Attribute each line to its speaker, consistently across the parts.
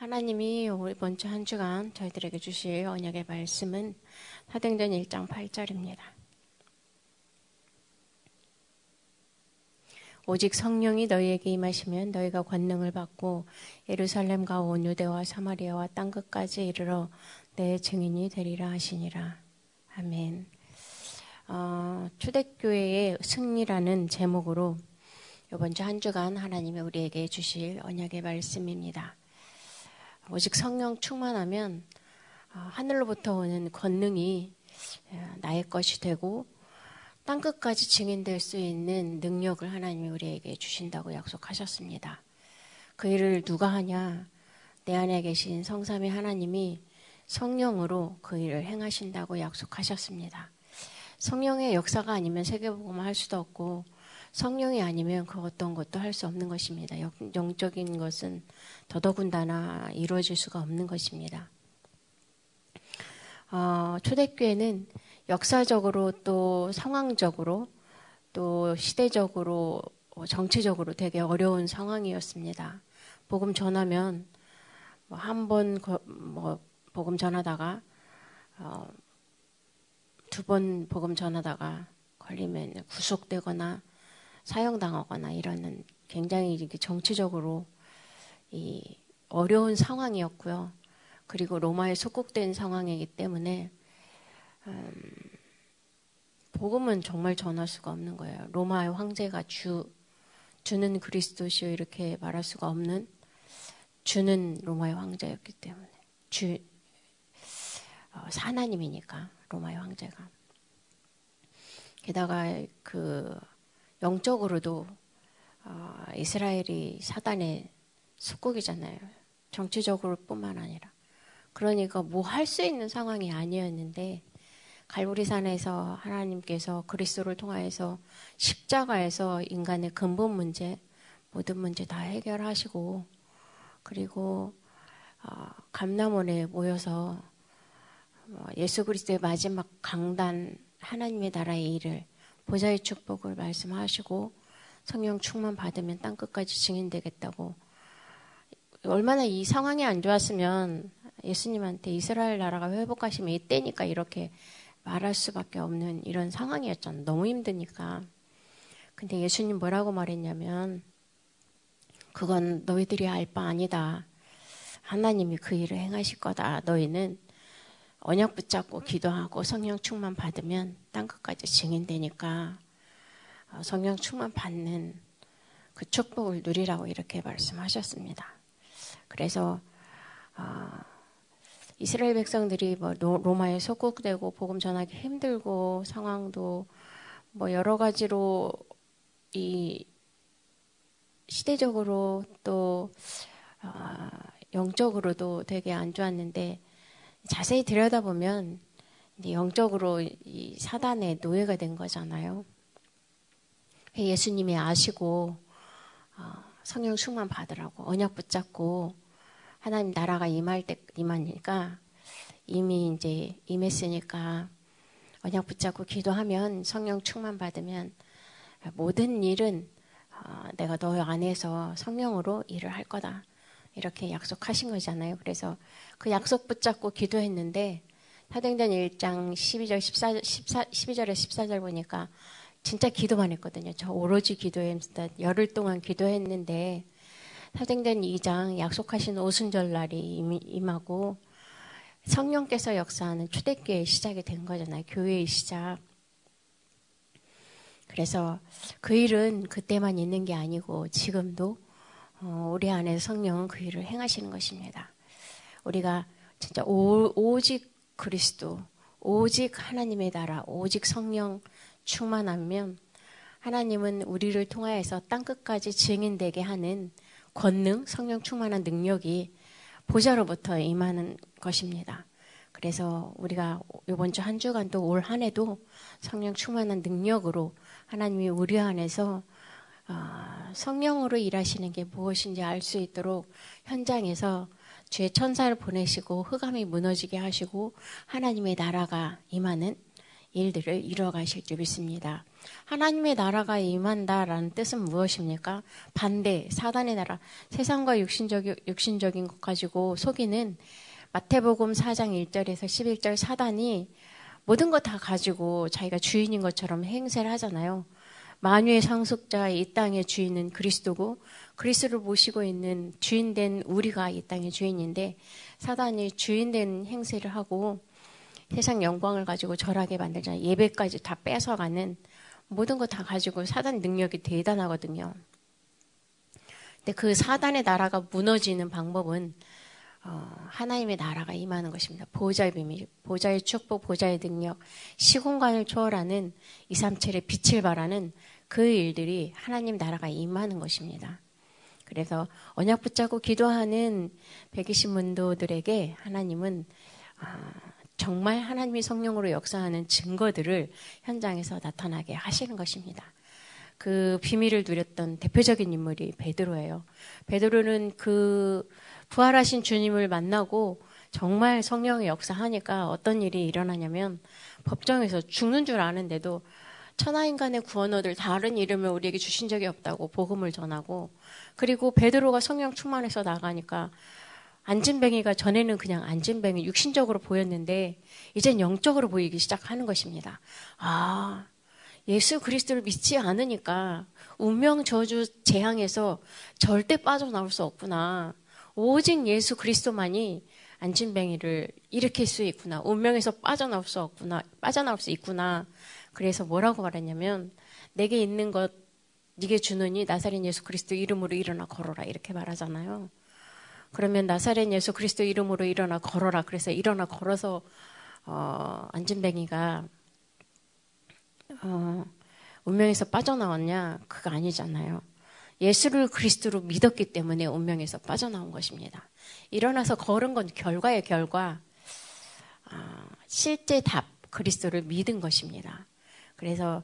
Speaker 1: 하나님이 이번 주 한 주간 저희들에게 주실 언약의 말씀은 사도행전 1장 8절입니다. 오직 성령이 너희에게 임하시면 너희가 권능을 받고 예루살렘과 온 유대와 사마리아와 땅 끝까지 이르러 내 증인이 되리라 하시니라. 아멘. 어, 초대교회의 승리라는 제목으로 이번 주 한 주간 하나님이 우리에게 주실 언약의 말씀입니다. 오직 성령 충만하면 어, 하늘로부터 오는 권능이 어, 나의 것이 되고 땅 끝까지 증인될 수 있는 능력을 하나님이 우리에게 주신다고 약속하셨습니다. 그 일을 누가 하냐? 내 안에 계신 성삼의 하나님이 성령으로 그 일을 행하신다고 약속하셨습니다. 성령의 역사가 아니면 세계복음을 할 수도 없고 성령이 아니면 그 어떤 것도 할 수 없는 것입니다. 영적인 것은 더더군다나 이루어질 수가 없는 것입니다. 어, 초대교회는 역사적으로 또 상황적으로 또 시대적으로 어, 정치적으로 되게 어려운 상황이었습니다. 복음 전하면 뭐 한번 뭐 복음 전하다가 어, 두 번 복음 전하다가 걸리면 구속되거나 사형당하거나 이러는 굉장히 정치적으로 이 어려운 상황이었고요. 그리고 로마에 속국된 상황이기 때문에 음, 복음은 정말 전할 수가 없는 거예요. 로마의 황제가 주 주는 그리스도시요 이렇게 말할 수가 없는 주는 로마의 황제였기 때문에 주 어, 하나님이니까 로마의 황제가 게다가 그 영적으로도 어, 이스라엘이 사단의 속국이잖아요. 정치적으로뿐만 아니라. 그러니까 뭐 할 수 있는 상황이 아니었는데 갈보리산에서 하나님께서 그리스도를 통하여서 십자가에서 인간의 근본 문제 모든 문제 다 해결하시고 그리고 어, 감남원에 모여서 어, 예수 그리스도의 마지막 강단 하나님의 나라의 일을 보좌의 축복을 말씀하시고 성령 충만 받으면 땅 끝까지 증인되겠다고 얼마나 이 상황이 안 좋았으면 예수님한테 이스라엘 나라가 회복하시면 이때니까 이렇게 말할 수밖에 없는 이런 상황이었잖아. 너무 힘드니까. 근데 예수님 뭐라고 말했냐면 그건 너희들이 알 바 아니다. 하나님이 그 일을 행하실 거다. 너희는 언약 붙잡고 기도하고 성령 충만 받으면 땅 끝까지 증인되니까 어, 성령 충만 받는 그 축복을 누리라고 이렇게 말씀하셨습니다. 그래서 어, 이스라엘 백성들이 뭐 로마에 속국되고 복음 전하기 힘들고 상황도 뭐 여러 가지로 이 시대적으로 또 어, 영적으로도 되게 안 좋았는데 자세히 들여다보면 영적으로 이 사단의 노예가 된 거잖아요. 예수님이 아시고 어, 성령 충만 받으라고 언약 붙잡고 하나님 나라가 임할 때 임하니까 이미 이제 임했으니까 언약 붙잡고 기도하면 성령 충만 받으면 모든 일은 어, 내가 너 안에서 성령으로 일을 할 거다. 이렇게 약속하신 거잖아요. 그래서 그 약속 붙잡고 기도했는데 사도행전 1장 12절 14, 14 12절에 14절 보니까 진짜 기도만 했거든요. 저 오로지 기도했습니다. 열흘 동안 기도했는데 사도행전 2장 약속하신 오순절 날이 임하고 성령께서 역사하는 초대교회의 시작이 된 거잖아요. 교회의 시작. 그래서 그 일은 그때만 있는 게 아니고 지금도 어, 우리 안에 성령은 그 일을 행하시는 것입니다. 우리가 진짜 오, 오직 그리스도, 오직 하나님의 나라, 오직 성령 충만하면 하나님은 우리를 통하여서 땅 끝까지 증인되게 하는 권능, 성령 충만한 능력이 보좌로부터 임하는 것입니다. 그래서 우리가 이번 주 한 주간 또 올 한 해도 성령 충만한 능력으로 하나님이 우리 안에서 아, 성령으로 일하시는 게 무엇인지 알 수 있도록 현장에서 주의 천사를 보내시고 흑암이 무너지게 하시고 하나님의 나라가 임하는 일들을 이뤄가실 줄 믿습니다. 하나님의 나라가 임한다라는 뜻은 무엇입니까? 반대, 사단의 나라, 세상과 육신적, 육신적인 것 가지고 속이는 마태복음 4장 1절에서 11절 사단이 모든 것 다 가지고 자기가 주인인 것처럼 행세를 하잖아요. 만유의 상속자 이 땅의 주인은 그리스도고 그리스도를 모시고 있는 주인된 우리가 이 땅의 주인인데 사단이 주인된 행세를 하고 세상 영광을 가지고 절하게 만들자 예배까지 다 뺏어가는 모든 거 다 가지고 사단 능력이 대단하거든요. 근데 그 사단의 나라가 무너지는 방법은 어, 하나님의 나라가 임하는 것입니다. 보좌의 비밀, 보좌의 축복, 보좌의 능력, 시공간을 초월하는 2, 3칠의 빛을 발하는 그 일들이 하나님 나라가 임하는 것입니다. 그래서 언약 붙잡고 기도하는 120문도들에게 하나님은 어, 정말 하나님이 성령으로 역사하는 증거들을 현장에서 나타나게 하시는 것입니다. 그 비밀을 누렸던 대표적인 인물이 베드로예요. 베드로는 그 부활하신 주님을 만나고 정말 성령의 역사하니까 어떤 일이 일어나냐면 법정에서 죽는 줄 아는데도 천하인간의 구원 얻을 다른 이름을 우리에게 주신 적이 없다고 복음을 전하고 그리고 베드로가 성령 충만해서 나가니까 안진뱅이가 전에는 그냥 안진뱅이 육신적으로 보였는데 이젠 영적으로 보이기 시작하는 것입니다. 아, 예수 그리스도를 믿지 않으니까 운명 저주 재앙에서 절대 빠져나올 수 없구나. 오직 예수 그리스도만이 안진뱅이를 일으킬 수 있구나. 운명에서 빠져나올 수 없구나. 빠져나올 수 있구나. 그래서 뭐라고 말했냐면 내게 있는 것 네게 주느니 나사렛 예수 그리스도 이름으로 일어나 걸어라 이렇게 말하잖아요. 그러면 나사렛 예수 그리스도 이름으로 일어나 걸어라. 그래서 일어나 걸어서 어, 안진뱅이가 어, 운명에서 빠져나왔냐? 그거 아니잖아요. 예수를 그리스도로 믿었기 때문에 운명에서 빠져나온 것입니다. 일어나서 걸은 건 결과의 결과, 어, 실제 답, 그리스도를 믿은 것입니다. 그래서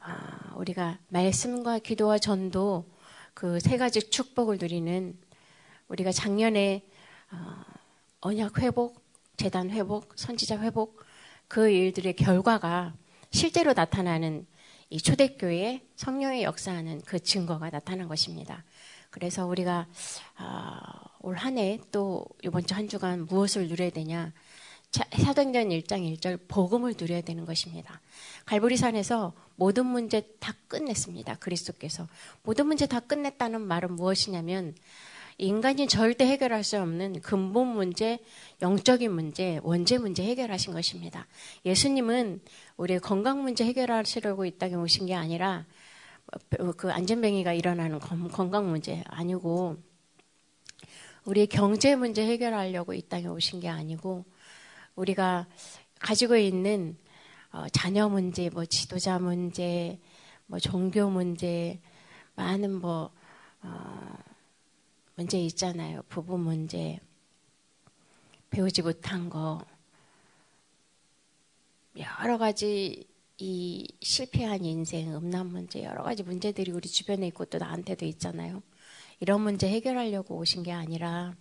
Speaker 1: 어, 우리가 말씀과 기도와 전도 그 세 가지 축복을 누리는 우리가 작년에 어, 언약 회복, 재단 회복, 선지자 회복 그 일들의 결과가 실제로 나타나는 이 초대교회에 성령의 역사하는 그 증거가 나타난 것입니다. 그래서 우리가 어, 올 한 해 또 이번 주 한 주간 무엇을 누려야 되냐? 사도행전 1장 1절 복음을 누려야 되는 것입니다. 갈보리산에서 모든 문제 다 끝냈습니다. 그리스도께서 모든 문제 다 끝냈다는 말은 무엇이냐면 인간이 절대 해결할 수 없는 근본 문제, 영적인 문제, 원죄 문제 해결하신 것입니다. 예수님은 우리의 건강 문제 해결하시려고 이 땅에 오신 게 아니라 그 안전뱅이가 일어나는 건강 문제 아니고 우리의 경제 문제 해결하려고 이 땅에 오신 게 아니고 우리가 가지고 있는 어, 자녀 문제, 뭐 지도자 문제, 뭐 종교 문제, 많은 뭐 어, 문제 있잖아요. 부부 문제, 배우지 못한 거, 여러 가지 이 실패한 인생, 음란 문제, 여러 가지 문제들이 우리 주변에 있고 또 나한테도 있잖아요. 이런 문제 해결하려고 오신 게 아니라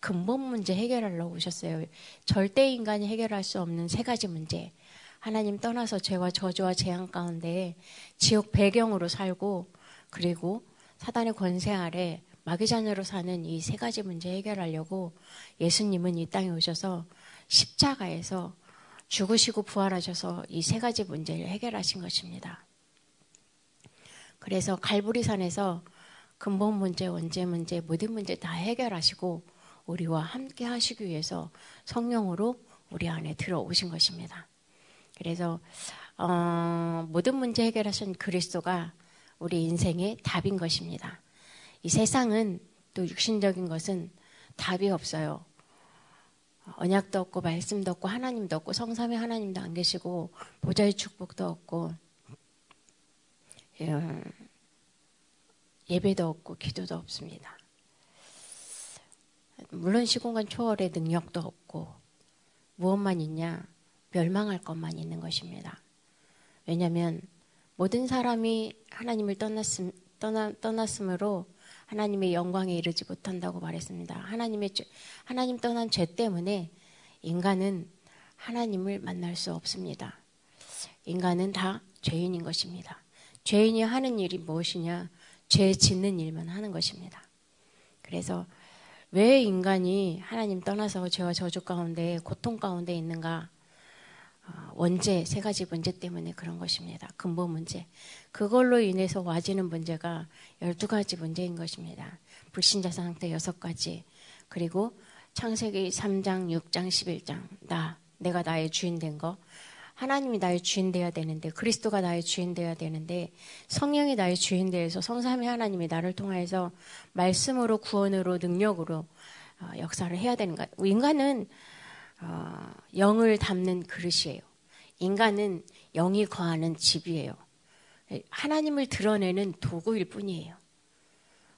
Speaker 1: 근본 문제 해결하려고 오셨어요. 절대 인간이 해결할 수 없는 세 가지 문제. 하나님 떠나서 죄와 저주와 재앙 가운데 지옥 배경으로 살고 그리고 사단의 권세 아래 마귀자녀로 사는 이 세 가지 문제 해결하려고 예수님은 이 땅에 오셔서 십자가에서 죽으시고 부활하셔서 이 세 가지 문제를 해결하신 것입니다. 그래서 갈보리산에서 근본 문제, 원죄 문제, 모든 문제 다 해결하시고 우리와 함께 하시기 위해서 성령으로 우리 안에 들어오신 것입니다. 그래서 어, 모든 문제 해결하신 그리스도가 우리 인생의 답인 것입니다. 이 세상은 또 육신적인 것은 답이 없어요. 언약도 없고 말씀도 없고 하나님도 없고 성삼의 하나님도 안 계시고 보좌의 축복도 없고 예, 예배도 없고 기도도 없습니다. 물론 시공간 초월의 능력도 없고 무엇만 있냐 멸망할 것만 있는 것입니다. 왜냐하면 모든 사람이 하나님을 떠났음, 떠나, 떠났으므로 하나님의 영광에 이르지 못한다고 말했습니다. 하나님의 하나님 떠난 죄 때문에 인간은 하나님을 만날 수 없습니다. 인간은 다 죄인인 것입니다. 죄인이 하는 일이 무엇이냐? 죄 짓는 일만 하는 것입니다. 그래서 왜 인간이 하나님 떠나서 죄와 저주 가운데 고통 가운데 있는가? 어, 원죄 세 가지 문제 때문에 그런 것입니다. 근본 문제. 그걸로 인해서 와지는 문제가 12가지 문제인 것입니다. 불신자 상태 6가지. 그리고 창세기 3장, 6장, 11장. 나, 내가 나의 주인 된 거. 하나님이 나의 주인 되어야 되는데 그리스도가 나의 주인 되어야 되는데 성령이 나의 주인 되어서 성삼위 하나님이 나를 통하여서 말씀으로 구원으로 능력으로 어, 역사를 해야 되는 것. 인간은 어, 영을 담는 그릇이에요. 인간은 영이 거하는 집이에요. 하나님을 드러내는 도구일 뿐이에요.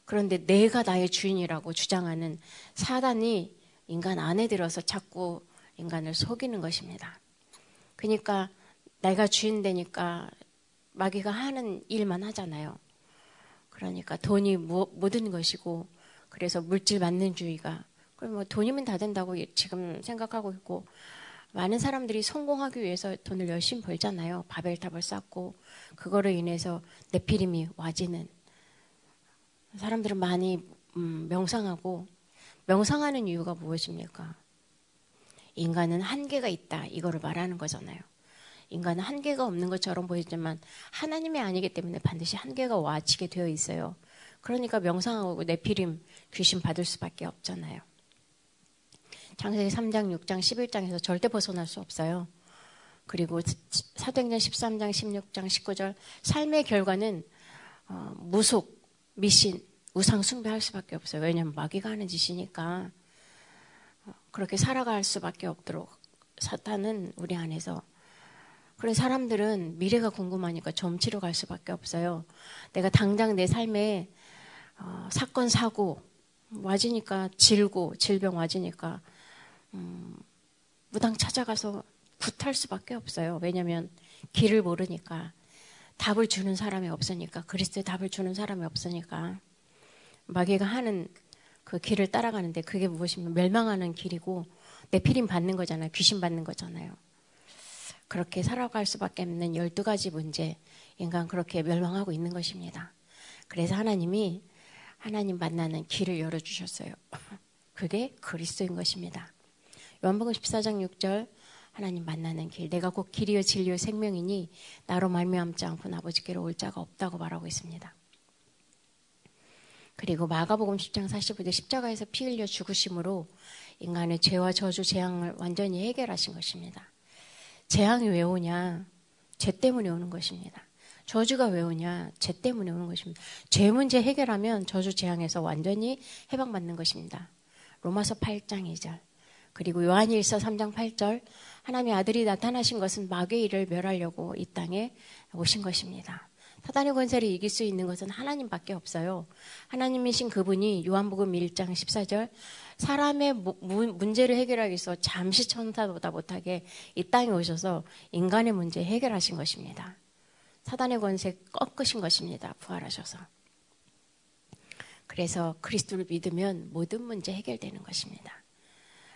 Speaker 1: 그런데 내가 나의 주인이라고 주장하는 사단이 인간 안에 들어서 자꾸 인간을 속이는 것입니다. 그러니까 내가 주인 되니까 마귀가 하는 일만 하잖아요. 그러니까 돈이 모든 것이고 그래서 물질 만능주의가 뭐 돈이면 다 된다고 지금 생각하고 있고 많은 사람들이 성공하기 위해서 돈을 열심히 벌잖아요. 바벨탑을 쌓고 그거로 인해서 내피림이 와지는 사람들은 많이 음, 명상하고 명상하는 이유가 무엇입니까? 인간은 한계가 있다 이거를 말하는 거잖아요. 인간은 한계가 없는 것처럼 보이지만 하나님이 아니기 때문에 반드시 한계가 와지게 되어 있어요. 그러니까 명상하고 내피림 귀신 받을 수밖에 없잖아요. 창세기 3장, 6장, 11장에서 절대 벗어날 수 없어요. 그리고 사도행전 13장, 16장, 19절 삶의 결과는 어, 무속, 미신, 우상 숭배할 수밖에 없어요. 왜냐하면 마귀가 하는 짓이니까 어, 그렇게 살아갈 수밖에 없도록 사탄은 우리 안에서 그래 사람들은 미래가 궁금하니까 점치러 갈 수밖에 없어요. 내가 당장 내 삶에 어, 사건 사고 와지니까 질고 질병 와지니까 음, 무당 찾아가서 굿할 수밖에 없어요. 왜냐하면 길을 모르니까 답을 주는 사람이 없으니까 그리스도의 답을 주는 사람이 없으니까 마귀가 하는 그 길을 따라가는데 그게 무엇이면 멸망하는 길이고 내피림 받는 거잖아요. 귀신 받는 거잖아요. 그렇게 살아갈 수밖에 없는 12가지 문제 인간 그렇게 멸망하고 있는 것입니다. 그래서 하나님이 하나님 만나는 길을 열어주셨어요. 그게 그리스도인 것입니다. 요한복음 14장 6절 하나님 만나는 길 내가 곧 길이요 진리요 생명이니 나로 말미암지 않고 아버지께로 올 자가 없다고 말하고 있습니다. 그리고 마가복음 10장 45절 십자가에서 피 흘려 죽으심으로 인간의 죄와 저주 재앙을 완전히 해결하신 것입니다. 재앙이 왜 오냐? 죄 때문에 오는 것입니다. 저주가 왜 오냐? 죄 때문에 오는 것입니다. 죄 문제 해결하면 저주 재앙에서 완전히 해방받는 것입니다. 로마서 8장 2절. 그리고 요한일서 3장 8절 하나님의 아들이 나타나신 것은 마귀의 일을 멸하려고 이 땅에 오신 것입니다. 사단의 권세를 이길 수 있는 것은 하나님밖에 없어요. 하나님이신 그분이 요한복음 1장 14절 사람의 문제를 해결하기 위해서 잠시 천사보다 못하게 이 땅에 오셔서 인간의 문제 해결하신 것입니다. 사단의 권세 꺾으신 것입니다. 부활하셔서. 그래서 그리스도를 믿으면 모든 문제 해결되는 것입니다.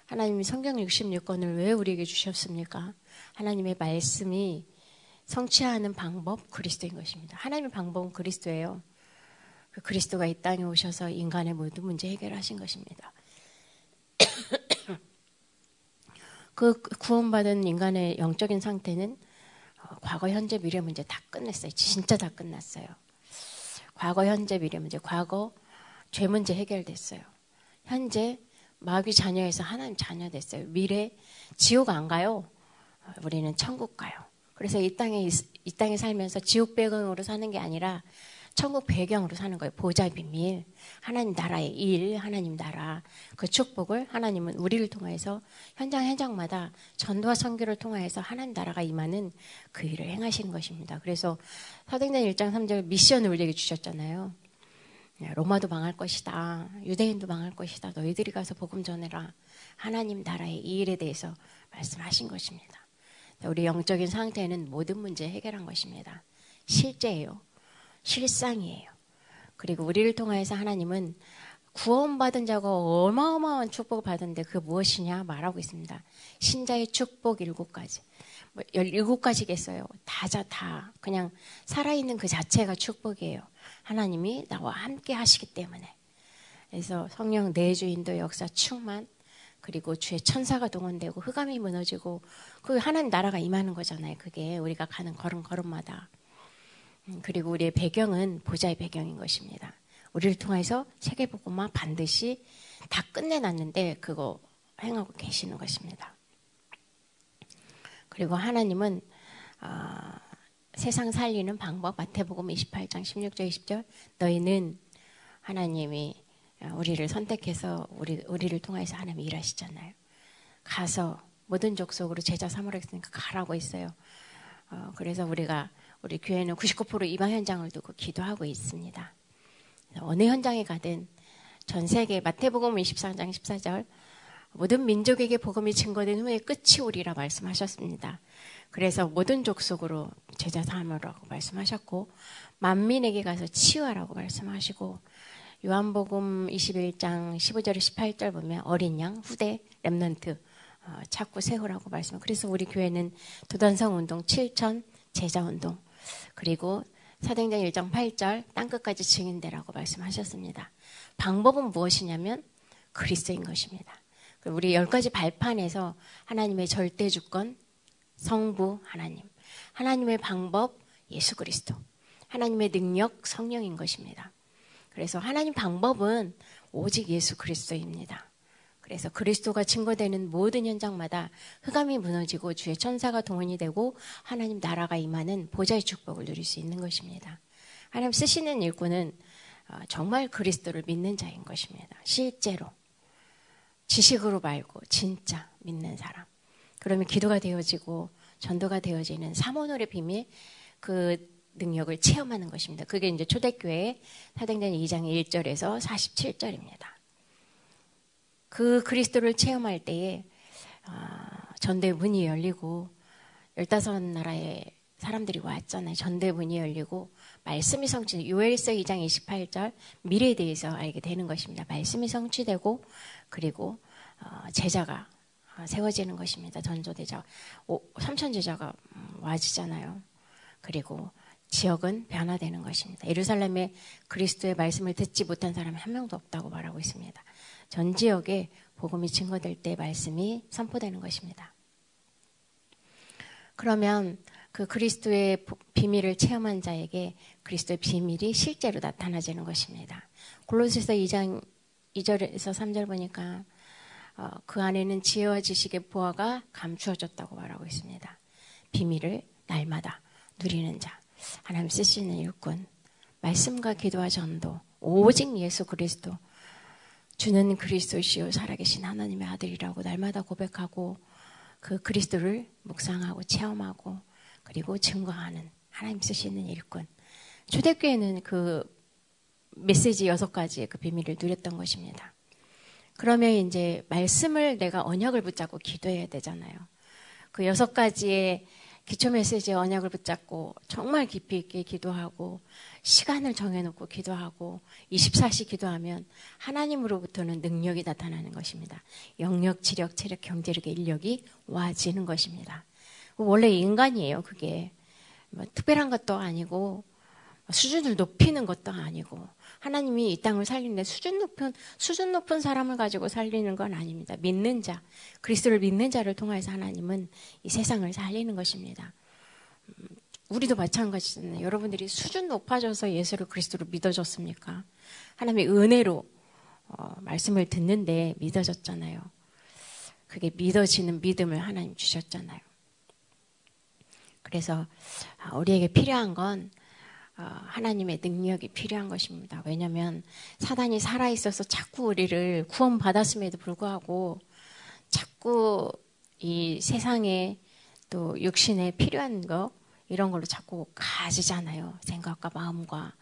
Speaker 1: 하나님이 성경 66권을 왜 우리에게 주셨습니까? 하나님의 말씀이 성취하는 방법 그리스도인 것입니다. 하나님의 방법은 그리스도예요. 그 그리스도가 이 땅에 오셔서 인간의 모든 문제 해결하신 것입니다. 그 구원받은 인간의 영적인 상태는 어, 과거, 현재, 미래 문제 다 끝냈어요. 진짜 다 끝났어요. 과거, 현재, 미래 문제. 과거 죄 문제 해결됐어요. 현재 마귀 자녀에서 하나님 자녀 됐어요. 미래 지옥 안 가요. 우리는 천국 가요. 그래서 이 땅에 이 땅에 살면서 지옥 배경으로 사는 게 아니라 천국 배경으로 사는 거예요. 보좌 비밀, 하나님 나라의 일, 하나님 나라 그 축복을 하나님은 우리를 통해서 현장 현장마다 전도와 선교를 통해서 하나님 나라가 임하는 그 일을 행하시는 것입니다. 그래서 사도행전 1장 3절 미션을 우리에게 주셨잖아요. 네, 로마도 망할 것이다. 유대인도 망할 것이다. 너희들이 가서 복음 전해라. 하나님 나라의 이 일에 대해서 말씀하신 것입니다. 우리 영적인 상태는 모든 문제 해결한 것입니다. 실제예요. 실상이에요. 그리고 우리를 통해서 하나님은 구원받은 자가 어마어마한 축복을 받은데 그 무엇이냐 말하고 있습니다. 신자의 축복 일곱 가지. 뭐 17가지겠어요. 다자 다 그냥 살아있는 그 자체가 축복이에요. 하나님이 나와 함께 하시기 때문에. 그래서 성령 내주인도 역사 충만 그리고 주의 천사가 동원되고 흑암이 무너지고 그 하나님 나라가 임하는 거잖아요. 그게 우리가 가는 걸음 걸음마다. 음, 그리고 우리의 배경은 보좌의 배경인 것입니다. 우리를 통해서 세계복음화 반드시 다 끝내놨는데 그거 행하고 계시는 것입니다. 그리고 하나님은 어, 세상 살리는 방법 마태복음 28장 16절 20절 너희는 하나님이 우리를 선택해서 우리 우리를 통해서 하나님 일하시잖아요. 가서 모든 족속으로 제자 삼으라 했으니까 가라고 했어요. 어, 그래서 우리가 우리 교회는 99% 이방 현장을 두고 기도하고 있습니다. 어느 현장에 가든 전 세계 마태복음 24장 14절 모든 민족에게 복음이 증거된 후에 끝이 오리라 말씀하셨습니다. 그래서 모든 족속으로 제자 삼으라고 말씀하셨고 만민에게 가서 치유하라고 말씀하시고 요한복음 21장 15절 18절 보면 어린 양 후대 렘넌트 어, 찾고 세우라고 말씀. 그래서 우리 교회는 도단성 운동 7천 제자 운동 그리고 사도행전 1장 8절 땅 끝까지 증인되라고 말씀하셨습니다. 방법은 무엇이냐면 그리스도인 것입니다. 우리 열 가지 발판에서 하나님의 절대 주권, 성부 하나님, 하나님의 방법 예수 그리스도, 하나님의 능력 성령인 것입니다. 그래서 하나님 방법은 오직 예수 그리스도입니다. 그래서 그리스도가 증거되는 모든 현장마다 흑암이 무너지고 주의 천사가 동원이 되고 하나님 나라가 임하는 보좌의 축복을 누릴 수 있는 것입니다. 하나님 쓰시는 일꾼은 어, 정말 그리스도를 믿는 자인 것입니다. 실제로 지식으로 말고 진짜 믿는 사람. 그러면 기도가 되어지고 전도가 되어지는 사모노의 비밀 그 능력을 체험하는 것입니다. 그게 이제 초대교회 사도행전 2장 1절에서 47절입니다. 그 그리스도를 체험할 때에 아, 전대 문이 열리고 열다섯 나라의 사람들이 왔잖아요. 전대 문이 열리고 말씀이 성취. 요엘서 2장 28절 미래에 대해서 알게 되는 것입니다. 말씀이 성취되고 그리고 어, 제자가 세워지는 것입니다. 전조대자 삼천 제자가 음, 와지잖아요. 그리고 지역은 변화되는 것입니다. 예루살렘에 그리스도의 말씀을 듣지 못한 사람이 한 명도 없다고 말하고 있습니다. 전 지역에 복음이 증거될 때 말씀이 선포되는 것입니다. 그러면 그 그리스도의 비밀을 체험한 자에게 그리스도의 비밀이 실제로 나타나지는 것입니다. 골로새서 2장 2절에서 3절 보니까 어, 그 안에는 지혜와 지식의 보화가 감추어졌다고 말하고 있습니다. 비밀을 날마다 누리는 자, 하나님 쓰시는 일꾼, 말씀과 기도와 전도, 오직 예수 그리스도, 주는 그리스도시요 살아계신 하나님의 아들이라고 날마다 고백하고 그 그리스도를 묵상하고 체험하고 그리고 증거하는 하나님 쓰시는 일꾼. 초대교회는 그 메시지 여섯 가지의 그 비밀을 누렸던 것입니다. 그러면 이제 말씀을 내가 언약을 붙잡고 기도해야 되잖아요. 그 여섯 가지의 기초 메시지의 언약을 붙잡고 정말 깊이 있게 기도하고 시간을 정해놓고 기도하고 24시 기도하면 하나님으로부터는 능력이 나타나는 것입니다. 영역, 지력, 체력, 경제력의 인력이 와지는 것입니다. 원래 인간이에요, 그게. 뭐 특별한 것도 아니고 수준을 높이는 것도 아니고 하나님이 이 땅을 살리는데 수준 높은 수준 높은 사람을 가지고 살리는 건 아닙니다. 믿는 자, 그리스도를 믿는 자를 통해서 하나님은 이 세상을 살리는 것입니다. 음, 우리도 마찬가지잖아요. 여러분들이 수준 높아져서 예수를 그리스도로 믿어졌습니까? 하나님의 은혜로 어, 말씀을 듣는데 믿어졌잖아요. 그게 믿어지는 믿음을 하나님 주셨잖아요. 그래서 아, 우리에게 필요한 건 어, 하나님의 능력이 필요한 것입니다. 왜냐하면 사단이 살아 있어서 자꾸 우리를 구원 받았음에도 불구하고 자꾸 이 세상에 또 육신에 필요한 거 이런 걸로 자꾸 가지잖아요. 생각과 마음과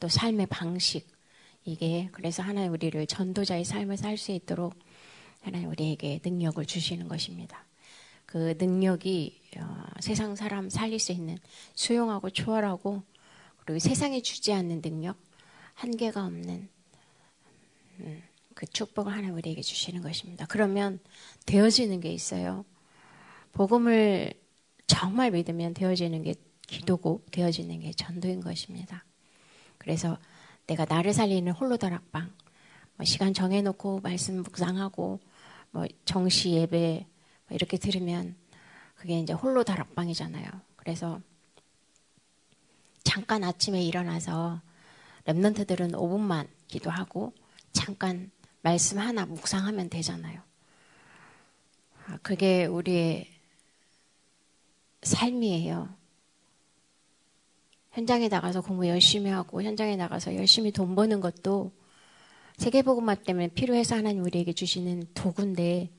Speaker 1: 또 삶의 방식 이게 그래서 하나님 우리를 전도자의 삶을 살 수 있도록 하나님 우리에게 능력을 주시는 것입니다. 그 능력이 어, 세상 사람 살릴 수 있는 수용하고 초월하고 그리고 세상에 주지 않는 능력, 한계가 없는 음, 그 축복을 하나님 우리에게 주시는 것입니다. 그러면 되어지는 게 있어요. 복음을 정말 믿으면 되어지는 게 기도고 되어지는 게 전도인 것입니다. 그래서 내가 나를 살리는 홀로 다락방 뭐 시간 정해놓고 말씀 묵상하고 뭐 정시 예배 뭐 이렇게 들으면 그게 이제 홀로 다락방이잖아요. 그래서 잠깐 아침에 일어나서 랩런트들은 5분만 기도하고 잠깐 말씀 하나 묵상하면 되잖아요. 아, 그게 우리의 삶이에요. 현장에 나가서 공부 열심히 하고 현장에 나가서 열심히 돈 버는 것도 세계복음화 때문에 필요해서 하나님 우리에게 주시는 도구인데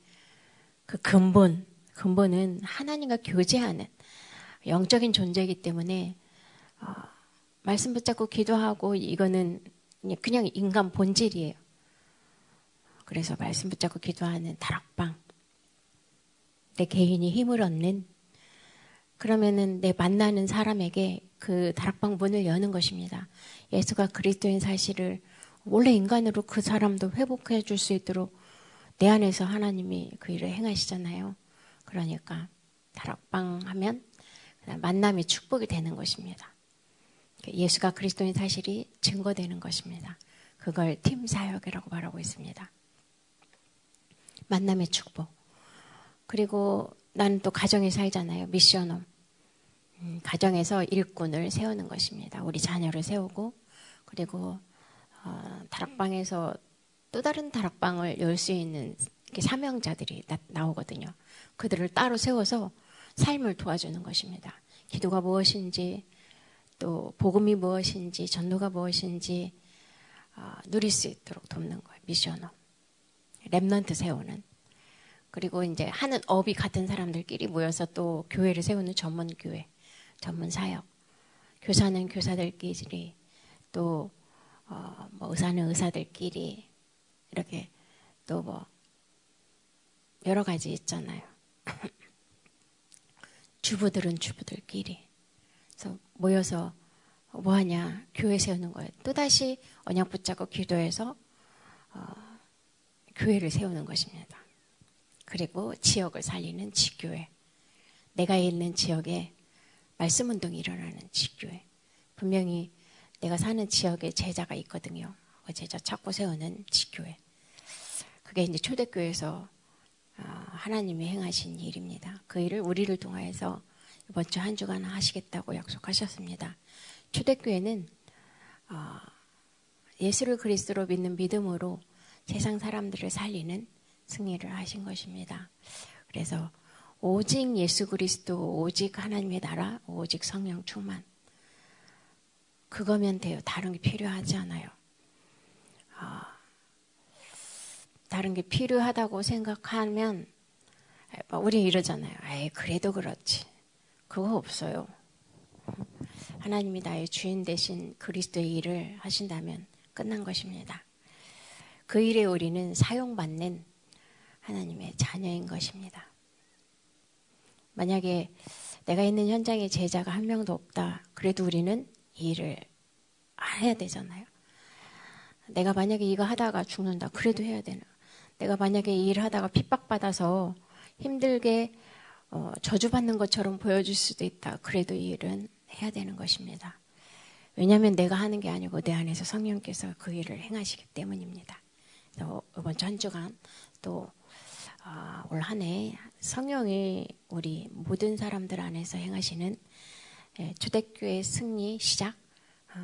Speaker 1: 그 근본 근본은 하나님과 교제하는 영적인 존재이기 때문에 어, 말씀 붙잡고 기도하고 이거는 그냥 인간 본질이에요. 그래서 말씀 붙잡고 기도하는 다락방 내 개인이 힘을 얻는 그러면은 내 만나는 사람에게 그 다락방 문을 여는 것입니다. 예수가 그리스도인 사실을 원래 인간으로 그 사람도 회복해 줄 수 있도록 내 안에서 하나님이 그 일을 행하시잖아요. 그러니까 다락방 하면 만남이 축복이 되는 것입니다. 예수가 그리스도인 사실이 증거되는 것입니다. 그걸 팀 사역이라고 말하고 있습니다. 만남의 축복. 그리고 나는 또 가정에 살잖아요. 미션홈. 음, 가정에서 일꾼을 세우는 것입니다. 우리 자녀를 세우고 그리고 어, 다락방에서 또 다른 다락방을 열 수 있는 사명자들이 나, 오거든요 그들을 따로 세워서 삶을 도와주는 것입니다. 기도가 무엇인지 또 복음이 무엇인지 전도가 무엇인지 어, 누릴 수 있도록 돕는 거예요. 미션업. remnant 세우는. 그리고 이제 하는 업이 같은 사람들끼리 모여서 또 교회를 세우는 전문 교회, 전문 사역. 교사는 교사들끼리 또 어, 뭐 의사는 의사들끼리 이렇게 또 뭐 여러 가지 있잖아요. 주부들은 주부들끼리. 모여서 뭐 하냐? 교회 세우는 거예요. 또 다시 언약 붙잡고 기도해서 어, 교회를 세우는 것입니다. 그리고 지역을 살리는 지교회. 내가 있는 지역에 말씀 운동이 일어나는 지교회. 분명히 내가 사는 지역에 제자가 있거든요. 그 제자 찾고 세우는 지교회. 그게 이제 초대교회에서 어, 하나님이 행하신 일입니다. 그 일을 우리를 통하여서 이번 주 한 주간 하시겠다고 약속하셨습니다. 초대교회는 어, 예수를 그리스도로 믿는 믿음으로 세상 사람들을 살리는 승리를 하신 것입니다. 그래서 오직 예수 그리스도, 오직 하나님의 나라, 오직 성령 충만. 그거면 돼요. 다른 게 필요하지 않아요. 어, 다른 게 필요하다고 생각하면 우리 이러잖아요. 에이, 그래도 그렇지. 그거 없어요. 하나님이 나의 주인 대신 그리스도의 일을 하신다면 끝난 것입니다. 그 일에 우리는 사용받는 하나님의 자녀인 것입니다. 만약에 내가 있는 현장에 제자가 한 명도 없다. 그래도 우리는 이 일을 해야 되잖아요. 내가 만약에 이거 하다가 죽는다. 그래도 해야 되나. 내가 만약에 이 일을 하다가 핍박받아서 힘들게 어, 저주받는 것처럼 보여줄 수도 있다. 그래도 이 일은 해야 되는 것입니다. 왜냐하면 내가 하는 게 아니고 내 안에서 성령께서 그 일을 행하시기 때문입니다. 이번 주한 주간 또 어, 올한 해 성령이 우리 모든 사람들 안에서 행하시는 예, 초대교회 승리 시작 어,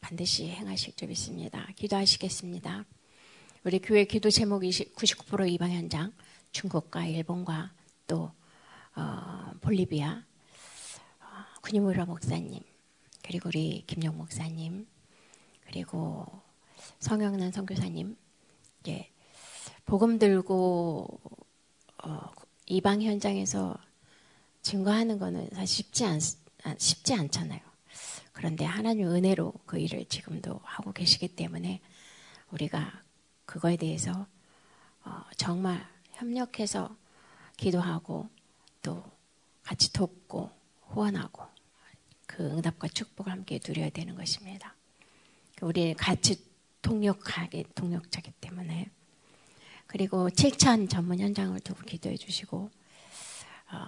Speaker 1: 반드시 행하실 줄 믿습니다. 기도하시겠습니다. 우리 교회 기도 제목이 99% 이방 현장 중국과 일본과 또 어, 볼리비아 어, 군이무라 목사님 그리고 우리 김영 목사님 그리고 성영란 선교사님 예, 복음 들고 어, 이방 현장에서 증거하는 거는 사실 쉽지 않 쉽지 않잖아요. 그런데 하나님 은혜로 그 일을 지금도 하고 계시기 때문에 우리가 그거에 대해서 어, 정말 협력해서 기도하고 또 같이 돕고 후원하고 그 응답과 축복을 함께 누려야 되는 것입니다. 우리 같이 동력하게 동력자기 때문에 그리고 7천 전문 현장을 두고 기도해 주시고 어,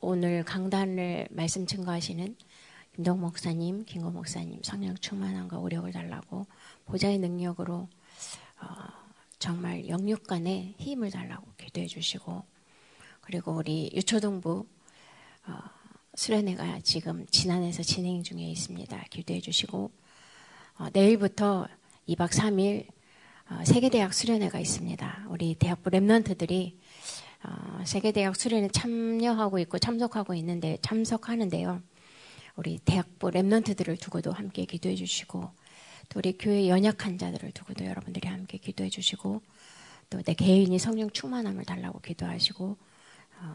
Speaker 1: 오늘 강단을 말씀 증거하시는 김동 목사님, 김고 목사님 성령 충만함과 오력을 달라고 보좌의 능력으로 어, 정말 영육 간에 힘을 달라고 기도해 주시고 그리고 우리 유초동부 어, 수련회가 지금 진안에서 진행 중에 있습니다. 기도해 주시고 어, 내일부터 2박 3일 어, 세계대학 수련회가 있습니다. 우리 대학부 랩런트들이 어, 세계대학 수련회 참여하고 있고 참석하고 있는데 참석하는데요. 우리 대학부 랩런트들을 두고도 함께 기도해 주시고 또 우리 교회 연약한 자들을 두고도 여러분들이 함께 기도해 주시고 또 내 개인이 성령 충만함을 달라고 기도하시고 어,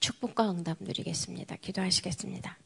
Speaker 1: 축복과 응답 누리겠습니다. 기도하시겠습니다.